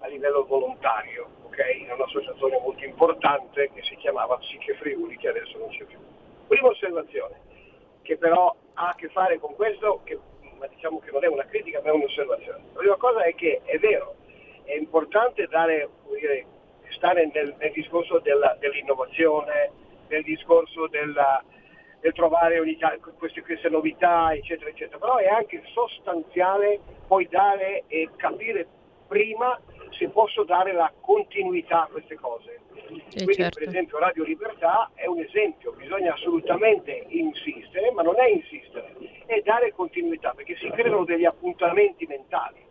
a livello volontario, okay? in un'associazione molto importante che si chiamava Psiche Friuli, che adesso non c'è più. Prima osservazione, che però ha a che fare con questo, che, ma diciamo che non è una critica, ma è un'osservazione. La prima cosa è che è vero, è importante dare, dire, stare nel, nel discorso della, dell'innovazione, nel discorso della, nel trovare ogni, queste, queste novità, eccetera, eccetera, però è anche sostanziale poi dare e capire prima se posso dare la continuità a queste cose. Sì, Quindi certo. per esempio Radio Libertà è un esempio, bisogna assolutamente insistere, ma non è insistere, è dare continuità, perché si creano degli appuntamenti mentali.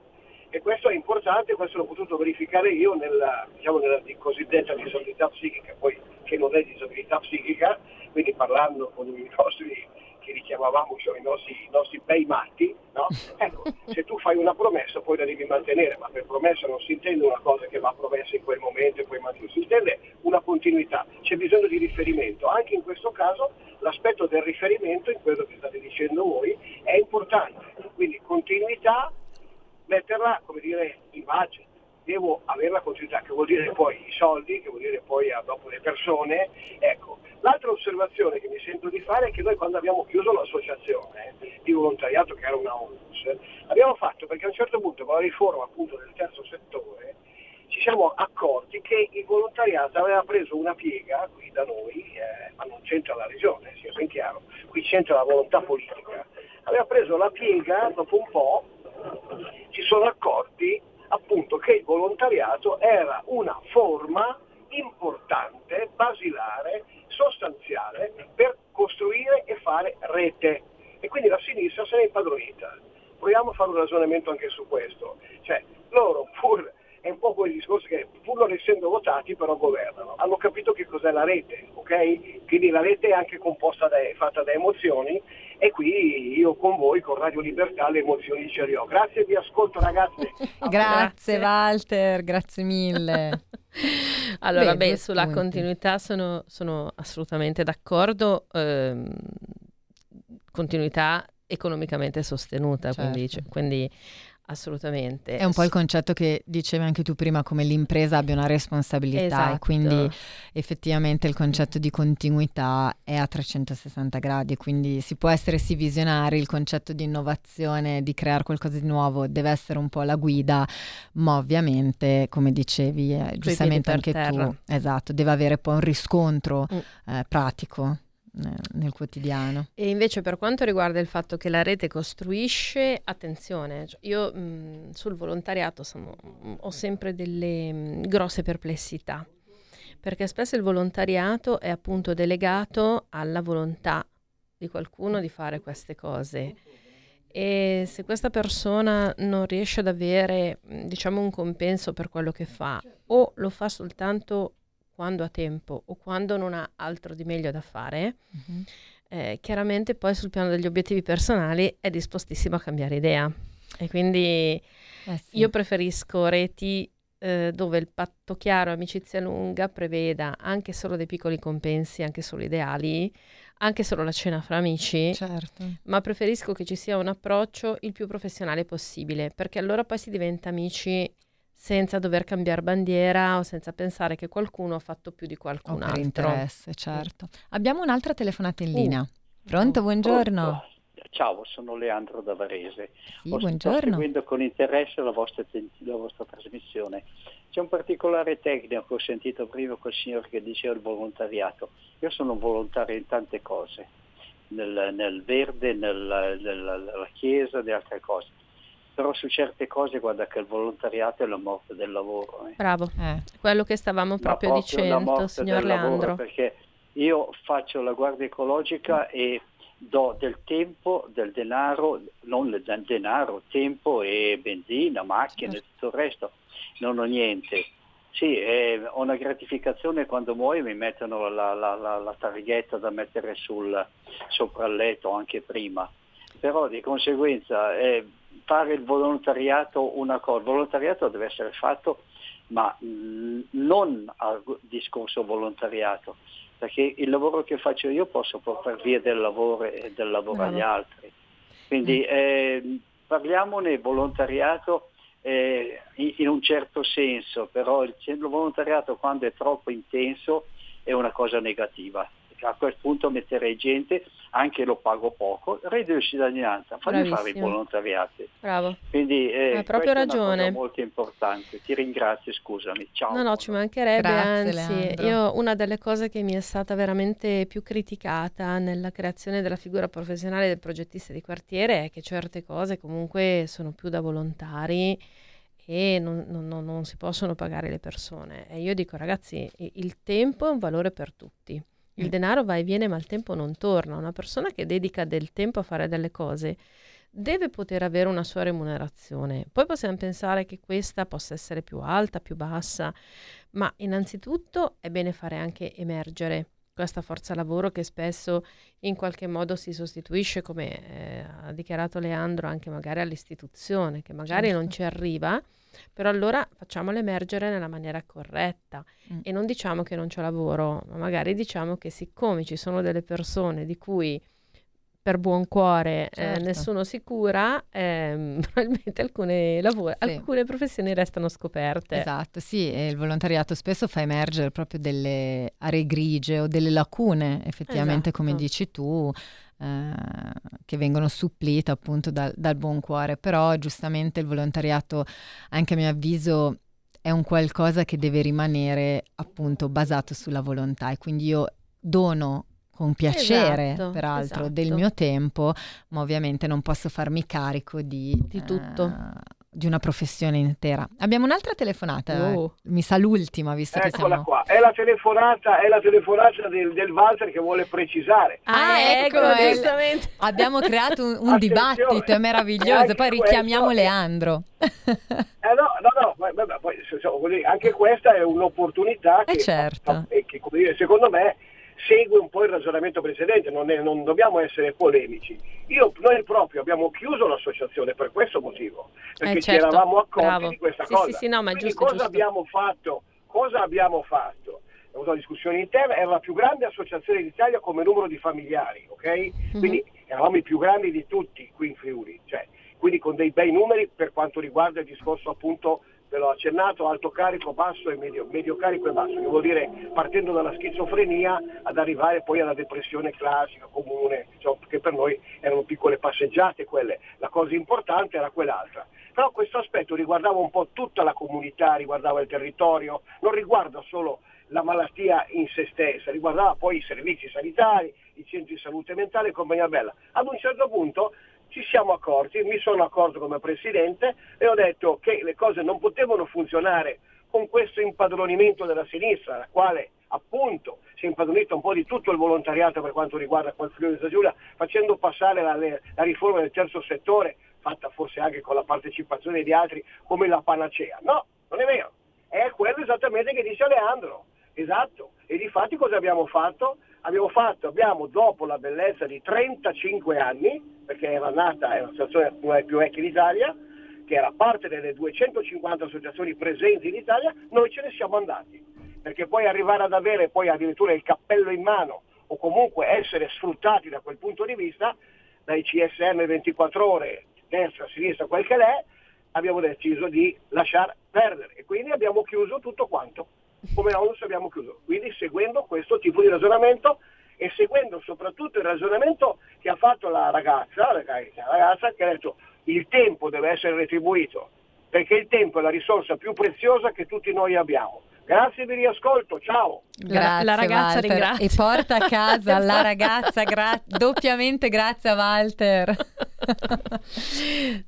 E questo è importante, questo l'ho potuto verificare io nella, diciamo, nella cosiddetta disabilità psichica, poi che non è disabilità psichica, quindi parlando con i nostri che richiamavamo cioè i, nostri, i nostri bei matti, no? ecco, se tu fai una promessa poi la devi mantenere, ma per promessa non si intende una cosa che va promessa in quel momento e poi mantenuta, si intende una continuità, c'è bisogno di riferimento. Anche in questo caso l'aspetto del riferimento, in quello che state dicendo voi, è importante. Quindi continuità, metterla, come dire, in budget. Devo avere la continuità, che vuol dire poi i soldi, che vuol dire poi dopo le persone. Ecco. L'altra osservazione che mi sento di fare è che noi quando abbiamo chiuso l'associazione di volontariato che era una ONUS, abbiamo fatto perché a un certo punto con la riforma appunto del terzo settore ci siamo accorti che il volontariato aveva preso una piega qui da noi, eh, ma non c'entra la regione, sia ben chiaro, qui c'entra la volontà politica, aveva preso la piega dopo un po', ci sono accorti appunto che il volontariato era una forma importante, basilare, sostanziale per costruire e fare rete. E quindi la sinistra se n'è impadronita. Proviamo a fare un ragionamento anche su questo. Cioè, loro pur è un po' quel discorso che pur non essendo votati però governano, hanno capito che cos'è la rete, ok? Quindi la rete è anche composta da, fatta da emozioni e qui io con voi, con Radio Libertà, le emozioni ce le ho. Grazie, vi ascolto ragazzi. grazie Walter, grazie mille. allora, Beh, beh, sulla spunti. continuità sono, sono assolutamente d'accordo. ehm, continuità economicamente sostenuta, quindi, Certo. cioè, quindi assolutamente. È un po' il concetto che dicevi anche tu prima, come l'impresa abbia una responsabilità Esatto. quindi effettivamente il concetto di continuità è a 360 gradi, quindi si può essere sì visionari, il concetto di innovazione, di creare qualcosa di nuovo deve essere un po' la guida, ma ovviamente, come dicevi, eh, giustamente anche terra. tu, esatto, deve avere poi un riscontro Mm. eh, pratico nel quotidiano. E invece per quanto riguarda il fatto che la rete costruisce, attenzione, cioè io mh, sul volontariato sono- mh, ho sempre delle mh, grosse perplessità, perché spesso il volontariato è appunto delegato alla volontà di qualcuno di fare queste cose. E se questa persona non riesce ad avere, diciamo, un compenso per quello che fa, o lo fa soltanto quando ha tempo o quando non ha altro di meglio da fare, eh, chiaramente poi sul piano degli obiettivi personali è dispostissimo a cambiare idea. E quindi Eh sì. io preferisco reti eh, dove il patto chiaro, amicizia lunga, preveda anche solo dei piccoli compensi, anche solo ideali, anche solo la cena fra amici, Certo. ma preferisco che ci sia un approccio il più professionale possibile, perché allora poi si diventa amici senza dover cambiare bandiera o senza pensare che qualcuno ha fatto più di qualcun O per altro. interesse, certo. Abbiamo un'altra telefonata in Uh. linea. Pronto? Buongiorno. Pronto. Ciao, sono Leandro da Varese. Sì, Ho- Sto buongiorno. seguendo con interesse la vostra, la vostra trasmissione. C'è un particolare tecnico che ho sentito prima quel signore che diceva il volontariato. Io sono un volontario in tante cose, nel, nel verde, nel- nella, nella chiesa, e altre cose. Però su certe cose guarda che il volontariato è la morte del lavoro. eh. Bravo, Eh, quello che stavamo proprio la dicendo, morte signor del lavoro, Leandro. perché io faccio la guardia ecologica e do del tempo, del denaro, non del denaro, tempo e benzina, macchine, Certo. tutto il resto. Non ho niente. Sì, eh, ho una gratificazione quando muoio mi mettono la, la- la- la targhetta da mettere sul, sopra il letto anche prima. Però di conseguenza eh, fare il volontariato una cosa, il volontariato deve essere fatto ma mh, non a discorso volontariato, perché il lavoro che faccio io posso portare via del lavoro e del lavoro agli altri. Quindi eh, parliamone volontariato eh, in, un certo senso, però il volontariato quando è troppo intenso è una cosa negativa. a quel punto metterei gente, anche lo pago poco, reddito di cittadinanza, fammi fare i volontariati. Bravo. Quindi eh, hai proprio ragione. È molto importante. Ti ringrazio, scusami. Ciao. No, no, ci mancherebbe, Grazie, anzi, Leandro. io una delle cose che mi è stata veramente più criticata nella creazione della figura professionale del progettista di quartiere è che certe cose comunque sono più da volontari e non, non- non- non si possono pagare le persone. E io dico, ragazzi, il tempo è un valore per tutti. Il Mm. denaro va e viene, ma il tempo non torna. Una persona che dedica del tempo a fare delle cose deve poter avere una sua remunerazione. Poi possiamo pensare che questa possa essere più alta, più bassa, ma innanzitutto è bene fare anche emergere questa forza lavoro che spesso in qualche modo si sostituisce, come eh, ha dichiarato Leandro, anche magari all'istituzione, che magari non Certo. ci arriva, però allora facciamolo emergere nella maniera corretta Mm. e non diciamo che non c'è lavoro, ma magari diciamo che siccome ci sono delle persone di cui per buon cuore eh, Certo. nessuno si cura, ehm, probabilmente alcune, lavori, Sì. alcune professioni restano scoperte. Esatto, sì, e il volontariato spesso fa emergere proprio delle aree grigie o delle lacune, effettivamente, come Esatto. dici tu, eh, che vengono supplite appunto dal, dal buon cuore. Però giustamente il volontariato, anche a mio avviso, è un qualcosa che deve rimanere appunto basato sulla volontà e quindi io dono con piacere, Esatto, peraltro, esatto. del mio tempo, ma ovviamente non posso farmi carico di, Di tutto. eh, di una professione intera. Abbiamo un'altra telefonata, Oh. mi sa l'ultima, visto che Eccola siamo... qua, è la telefonata, è la telefonata del, del Walter che vuole precisare. Ah, ecco, è- giustamente. Abbiamo creato un, un dibattito, è meraviglioso, Anche poi questo richiamiamo è- Leandro. Eh no, no, no, ma- poi, se- voglio dire, anche questa è un'opportunità che, Eh, certo. e che, come dire, secondo me segue un po' il ragionamento precedente, non, è- non dobbiamo essere polemici. Io, noi proprio abbiamo chiuso l'associazione per questo motivo, perché Eh, ci certo, eravamo accorti bravo. di questa Sì, cosa. sì, sì, no, Quindi giusto, cosa giusto. abbiamo fatto? Cosa abbiamo fatto? Abbiamo avuto una discussione interna, era la più grande associazione d'Italia come numero di familiari, ok? Mhm. Quindi eravamo i più grandi di tutti qui in Friuli, cioè, quindi con dei bei numeri per quanto riguarda il discorso appunto, ve l'ho accennato, alto carico, basso e medio, medio carico e basso, che vuol dire partendo dalla schizofrenia ad arrivare poi alla depressione classica, comune, insomma, che per noi erano piccole passeggiate quelle, la cosa importante era quell'altra. Però questo aspetto riguardava un po' tutta la comunità, riguardava il territorio, non riguarda solo la malattia in se stessa, riguardava poi i servizi sanitari, i centri di salute mentale e compagnia bella. Ad un certo punto ci siamo accorti, mi sono accorto come presidente e ho detto che le cose non potevano funzionare con questo impadronimento della sinistra, la quale appunto si è impadronita un po' di tutto il volontariato per quanto riguarda quel Friuli Venezia Giulia, facendo passare la, la riforma del terzo settore, fatta forse anche con la partecipazione di altri, come la panacea. No, non è vero. È quello esattamente che dice Leandro. Esatto. E di fatti cosa abbiamo fatto? Abbiamo fatto, abbiamo dopo la bellezza di 35 anni, perché era nata, è una delle più vecchie d'Italia, che era parte delle 250 associazioni presenti in Italia, noi ce ne siamo andati. Perché poi arrivare ad avere poi addirittura il cappello in mano o comunque essere sfruttati da quel punto di vista, dai CSM 24 ore, destra, sinistra, quel che l'è, abbiamo deciso di lasciar perdere e quindi abbiamo chiuso tutto quanto. Come ONUS abbiamo chiuso. Quindi seguendo questo tipo di ragionamento e seguendo soprattutto il ragionamento che ha fatto la ragazza, la ragazza che ha detto il tempo deve essere retribuito, perché il tempo è la risorsa più preziosa che tutti noi abbiamo. Grazie, vi riascolto, ciao. Grazie, la ragazza Walter. ringrazia. E porta a casa la ragazza, gra- doppiamente grazie a Walter.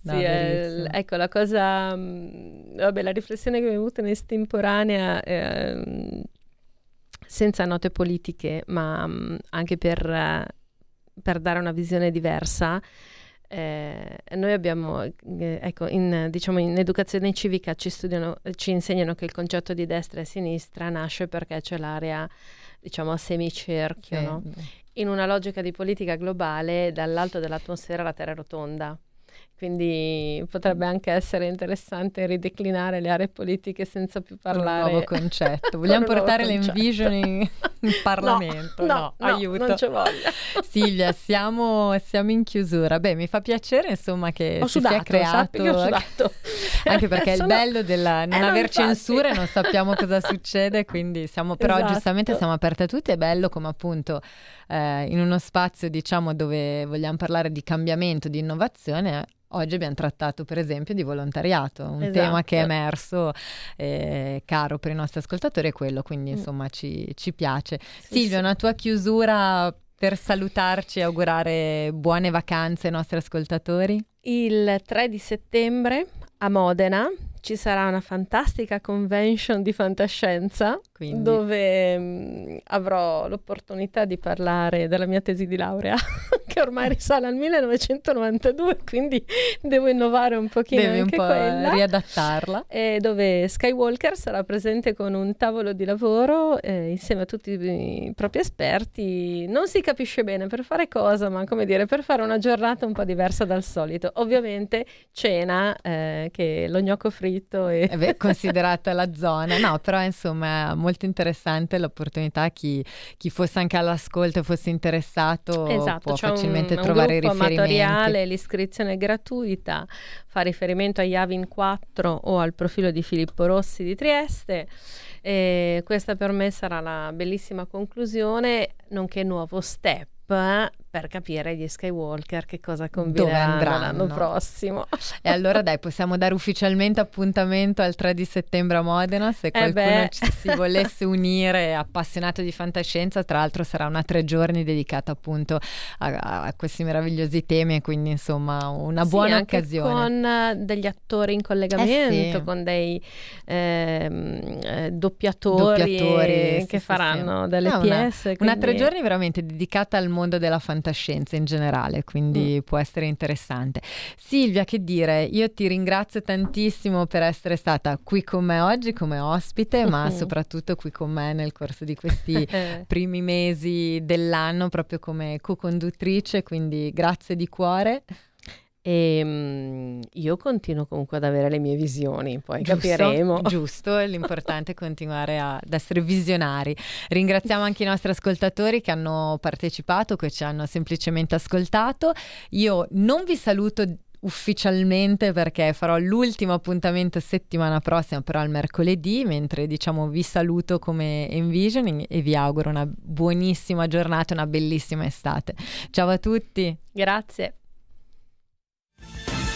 No, sì, è- bellissimo. ecco la cosa, mh, vabbè, la riflessione che mi è venuta in estemporanea, ehm, senza note politiche, ma mh, anche per, eh, per dare una visione diversa. eh, noi abbiamo, eh, ecco, in, diciamo, in educazione civica ci, studiano, ci insegnano che il concetto di destra e sinistra nasce perché c'è l'area, diciamo, a semicerchio, Sì. no? in una logica di politica globale, dall'alto dell'atmosfera la Terra è rotonda. Quindi potrebbe anche essere interessante rideclinare le aree politiche senza più parlare. Un nuovo concetto. Vogliamo portare l'envisioning in Parlamento? No, no, no, aiuto. non c'è voglia. Silvia, siamo, siamo, in chiusura. Beh, mi fa piacere insomma che ho si sudato, sia creato. Ho sudato. anche perché Sono... il bello della non eh, aver censure, non sappiamo cosa succede, quindi siamo però esatto. giustamente siamo aperte a tutti. È bello come appunto eh, in uno spazio diciamo dove vogliamo parlare di cambiamento, di innovazione Oggi abbiamo trattato per esempio di volontariato, un esatto. tema che è emerso eh, caro per i nostri ascoltatori è quello, quindi insomma mm. ci, ci, piace. Sì, Silvia, sì. una tua chiusura per salutarci e augurare buone vacanze ai nostri ascoltatori? Il 3 di settembre a Modena ci sarà una fantastica convention di fantascienza Quindi. dove mh, avrò l'opportunità di parlare della mia tesi di laurea che ormai risale al 1992 quindi devo innovare un pochino Devi anche un po' quella. riadattarla. E dove Skywalker sarà presente con un tavolo di lavoro eh, insieme a tutti i propri esperti. Non si capisce bene per fare cosa ma come dire per fare una giornata un po' diversa dal solito. Ovviamente cena eh, che lo gnocco fritto e... eh beh, considerata la zona, no, però insomma molto interessante l'opportunità. Chi, chi fosse anche all'ascolto e fosse interessato esatto, può c'è facilmente un, trovare i riferimenti. amatoriale, l'iscrizione è gratuita, fa riferimento a Yavin 4 o al profilo di Filippo Rossi di Trieste. E questa per me sarà la bellissima conclusione, nonché nuovo step per capire gli Skywalker che cosa combineranno l'anno prossimo. E allora dai, possiamo dare ufficialmente appuntamento al 3 di settembre a Modena, se qualcuno eh ci si volesse unire, appassionato di fantascienza, tra l'altro sarà una tre giorni dedicata appunto a, a questi meravigliosi temi e quindi insomma una sì, buona anche occasione. Con degli attori in collegamento, eh sì. con dei ehm, eh, doppiatori, doppiatori che sì, faranno sì, delle no, pièce. Una, quindi... una tre giorni veramente dedicata al mondo della fantascienza in generale, quindi mm. può essere interessante. Silvia, che dire, io ti ringrazio tantissimo per essere stata qui con me oggi come ospite, ma soprattutto qui con me nel corso di questi primi mesi dell'anno proprio come co-conduttrice, quindi grazie di cuore. E um, io continuo comunque ad avere le mie visioni, poi giusto, capiremo. Giusto, l'importante è continuare a, ad essere visionari. Ringraziamo anche i nostri ascoltatori che hanno partecipato, che ci hanno semplicemente ascoltato. Io non vi saluto ufficialmente perché farò l'ultimo appuntamento settimana prossima però il mercoledì mentre diciamo vi saluto come Envisioning e vi auguro una buonissima giornata una bellissima estate ciao a tutti grazie